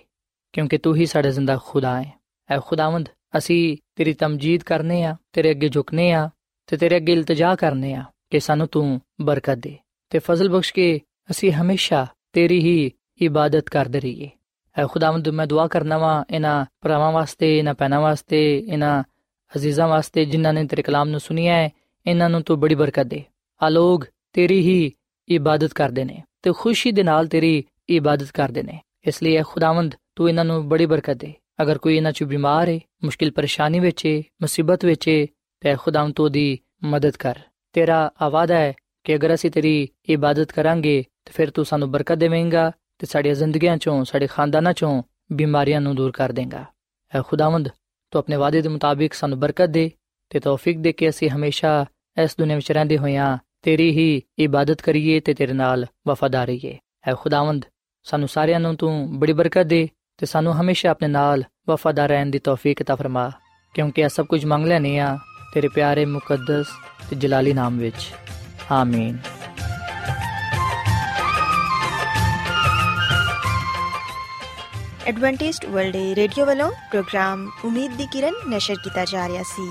S2: ਕਿਉਂਕਿ ਤੂੰ ਹੀ ਸਾਡਾ ਜ਼ਿੰਦਾ ਖੁਦਾ ਹੈ। ਐ ਖੁਦਾਵੰਦ, ਅਸੀਂ ਤੇਰੀ ਤਮਜੀਦ ਕਰਨੇ ਆ, ਤੇਰੇ ਅੱਗੇ ਝੁਕਨੇ ਆ ਤੇ ਤੇਰੇ ਅੱਗੇ ਇਲਤਜਾ ਕਰਨੇ ਆ ਕਿ ਸਾਨੂੰ ਤੂੰ ਬਰਕਤ ਦੇ ਤੇ ਫਜ਼ਲ ਬਖਸ਼ ਕੇ ਅਸੀਂ ਹਮੇਸ਼ਾ ਤੇਰੀ ਹੀ ਇਬਾਦਤ ਕਰਦੇ ਰਹੀਏ। ਐ ਖੁਦਾਵੰਦ, ਮੈਂ ਦੁਆ ਕਰਨਾ ਵਾ ਇਹਨਾਂ ਭਰਾਵਾਂ ਵਾਸਤੇ, ਇਹਨਾਂ ਪੈਨਾ ਵਾਸਤੇ, ਇਹਨਾਂ ਅਜ਼ੀਜ਼ਾਂ ਵਾਸਤੇ ਜਿਨ੍ਹਾਂ ਨੇ ਤੇਰੇ ਕਲਾਮ ਨੂੰ ਸੁਨਿਆ ਹੈ, ਇਹਨਾਂ ਨੂੰ ਤੂੰ ਬੜੀ ਬਰਕਤ ਦੇ। ਆ ਲੋਗ ਤੇਰੀ ਹੀ ਇਬਾਦਤ ਕਰਦੇ ਨੇ ਤੇ ਖੁਸ਼ੀ ਦੇ ਨਾਲ ਤੇਰੀ ਇਬਾਦਤ ਕਰਦੇ ਨੇ। ਇਸ ਲਈ ਐ ਖੁਦਾਵੰਦ, ਤੂੰ ਇਹਨਾਂ ਨੂੰ ਬੜੀ ਬਰਕਤ ਦੇ। ਅਗਰ ਕੋਈ ਇਹਨਾਂ ਚ ਬਿਮਾਰ ਹੈ ਮੁਸ਼ਕਿਲ ਪਰੇਸ਼ਾਨੀ ਵਿੱਚ ਹੈ ਮੁਸੀਬਤ ਵਿੱਚ ਹੈ ਤੇ ਖੁਦਾਵੰਦ ਤੂੰ ਦੀ ਮਦਦ ਕਰ। ਤੇਰਾ ਆਵਾਦਾ ਹੈ ਕਿ ਅਗਰ ਅਸੀਂ ਤੇਰੀ ਇਬਾਦਤ ਕਰਾਂਗੇ, ਤੇ ਫਿਰ ਤੂੰ ਸਾਨੂੰ ਬਰਕਤ ਦੇਵੇਂਗਾ ਤੇ ਸਾਡੀਆਂ ਜ਼ਿੰਦਗੀਆਂ ਚੋਂ, ਸਾਡੇ ਖਾਨਦਾਨਾਂ ਚੋਂ ਬਿਮਾਰੀਆਂ ਨੂੰ ਦੂਰ ਕਰ ਦੇਂਗਾ। ਐ ਖੁਦਾਵੰਦ, ਤੂੰ ਆਪਣੇ ਵਾਅਦੇ ਦੇ ਮੁਤਾਬਿਕ ਸਾਨੂੰ ਬਰਕਤ ਦੇ ਤੇ ਤੌਫੀਕ ਦੇ ਕੇ ਅਸੀਂ ਹਮੇਸ਼ਾ ਇਸ ਦੁਨੀਆਂ ਵਿੱਚ ਰਹਿੰਦੇ ਹੋਇਆਂ ਤੇਰੀ ਹੀ ਇਬਾਦਤ ਕਰੀਏ ਤੇ ਤੇਰੇ ਨਾਲ ਵਫਾਦਾਰ ਰਹੀਏ ਐ ਖੁਦਾਵੰਦ ਸਾਨੂੰ ਸਾਰਿਆਂ ਨੂੰ ਤੂੰ ਬੜੀ ਬਰਕਤ ਦੇ ਤੇ ਸਾਨੂੰ ਹਮੇਸ਼ਾ ਆਪਣੇ ਨਾਲ ਵਫਾਦਾਰ ਰਹਿਣ ਦੀ ਤੌਫੀਕ عطا ਫਰਮਾ ਕਿਉਂਕਿ ਇਹ ਸਭ ਕੁਝ ਮੰਗ ਲੈਨੇ ਆ ਤੇਰੇ ਪਿਆਰੇ ਮੁਕੱਦਸ ਤੇ ਜਲਾਲੀ ਨਾਮ ਵਿੱਚ ਆਮੀਨ
S1: ਐਡਵੈਂਟਿਸਟ ਵਰਲਡ ਰੇਡੀਓ ਵੱਲੋਂ ਪ੍ਰੋਗਰਾਮ ਉਮੀਦ ਦੀ ਕਿਰਨ ਨਿਸ਼ਰ ਕੀਤਾ ਜਾ ਰਿਹਾ ਸੀ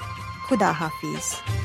S1: ਖੁਦਾ ਹਾਫਿਜ਼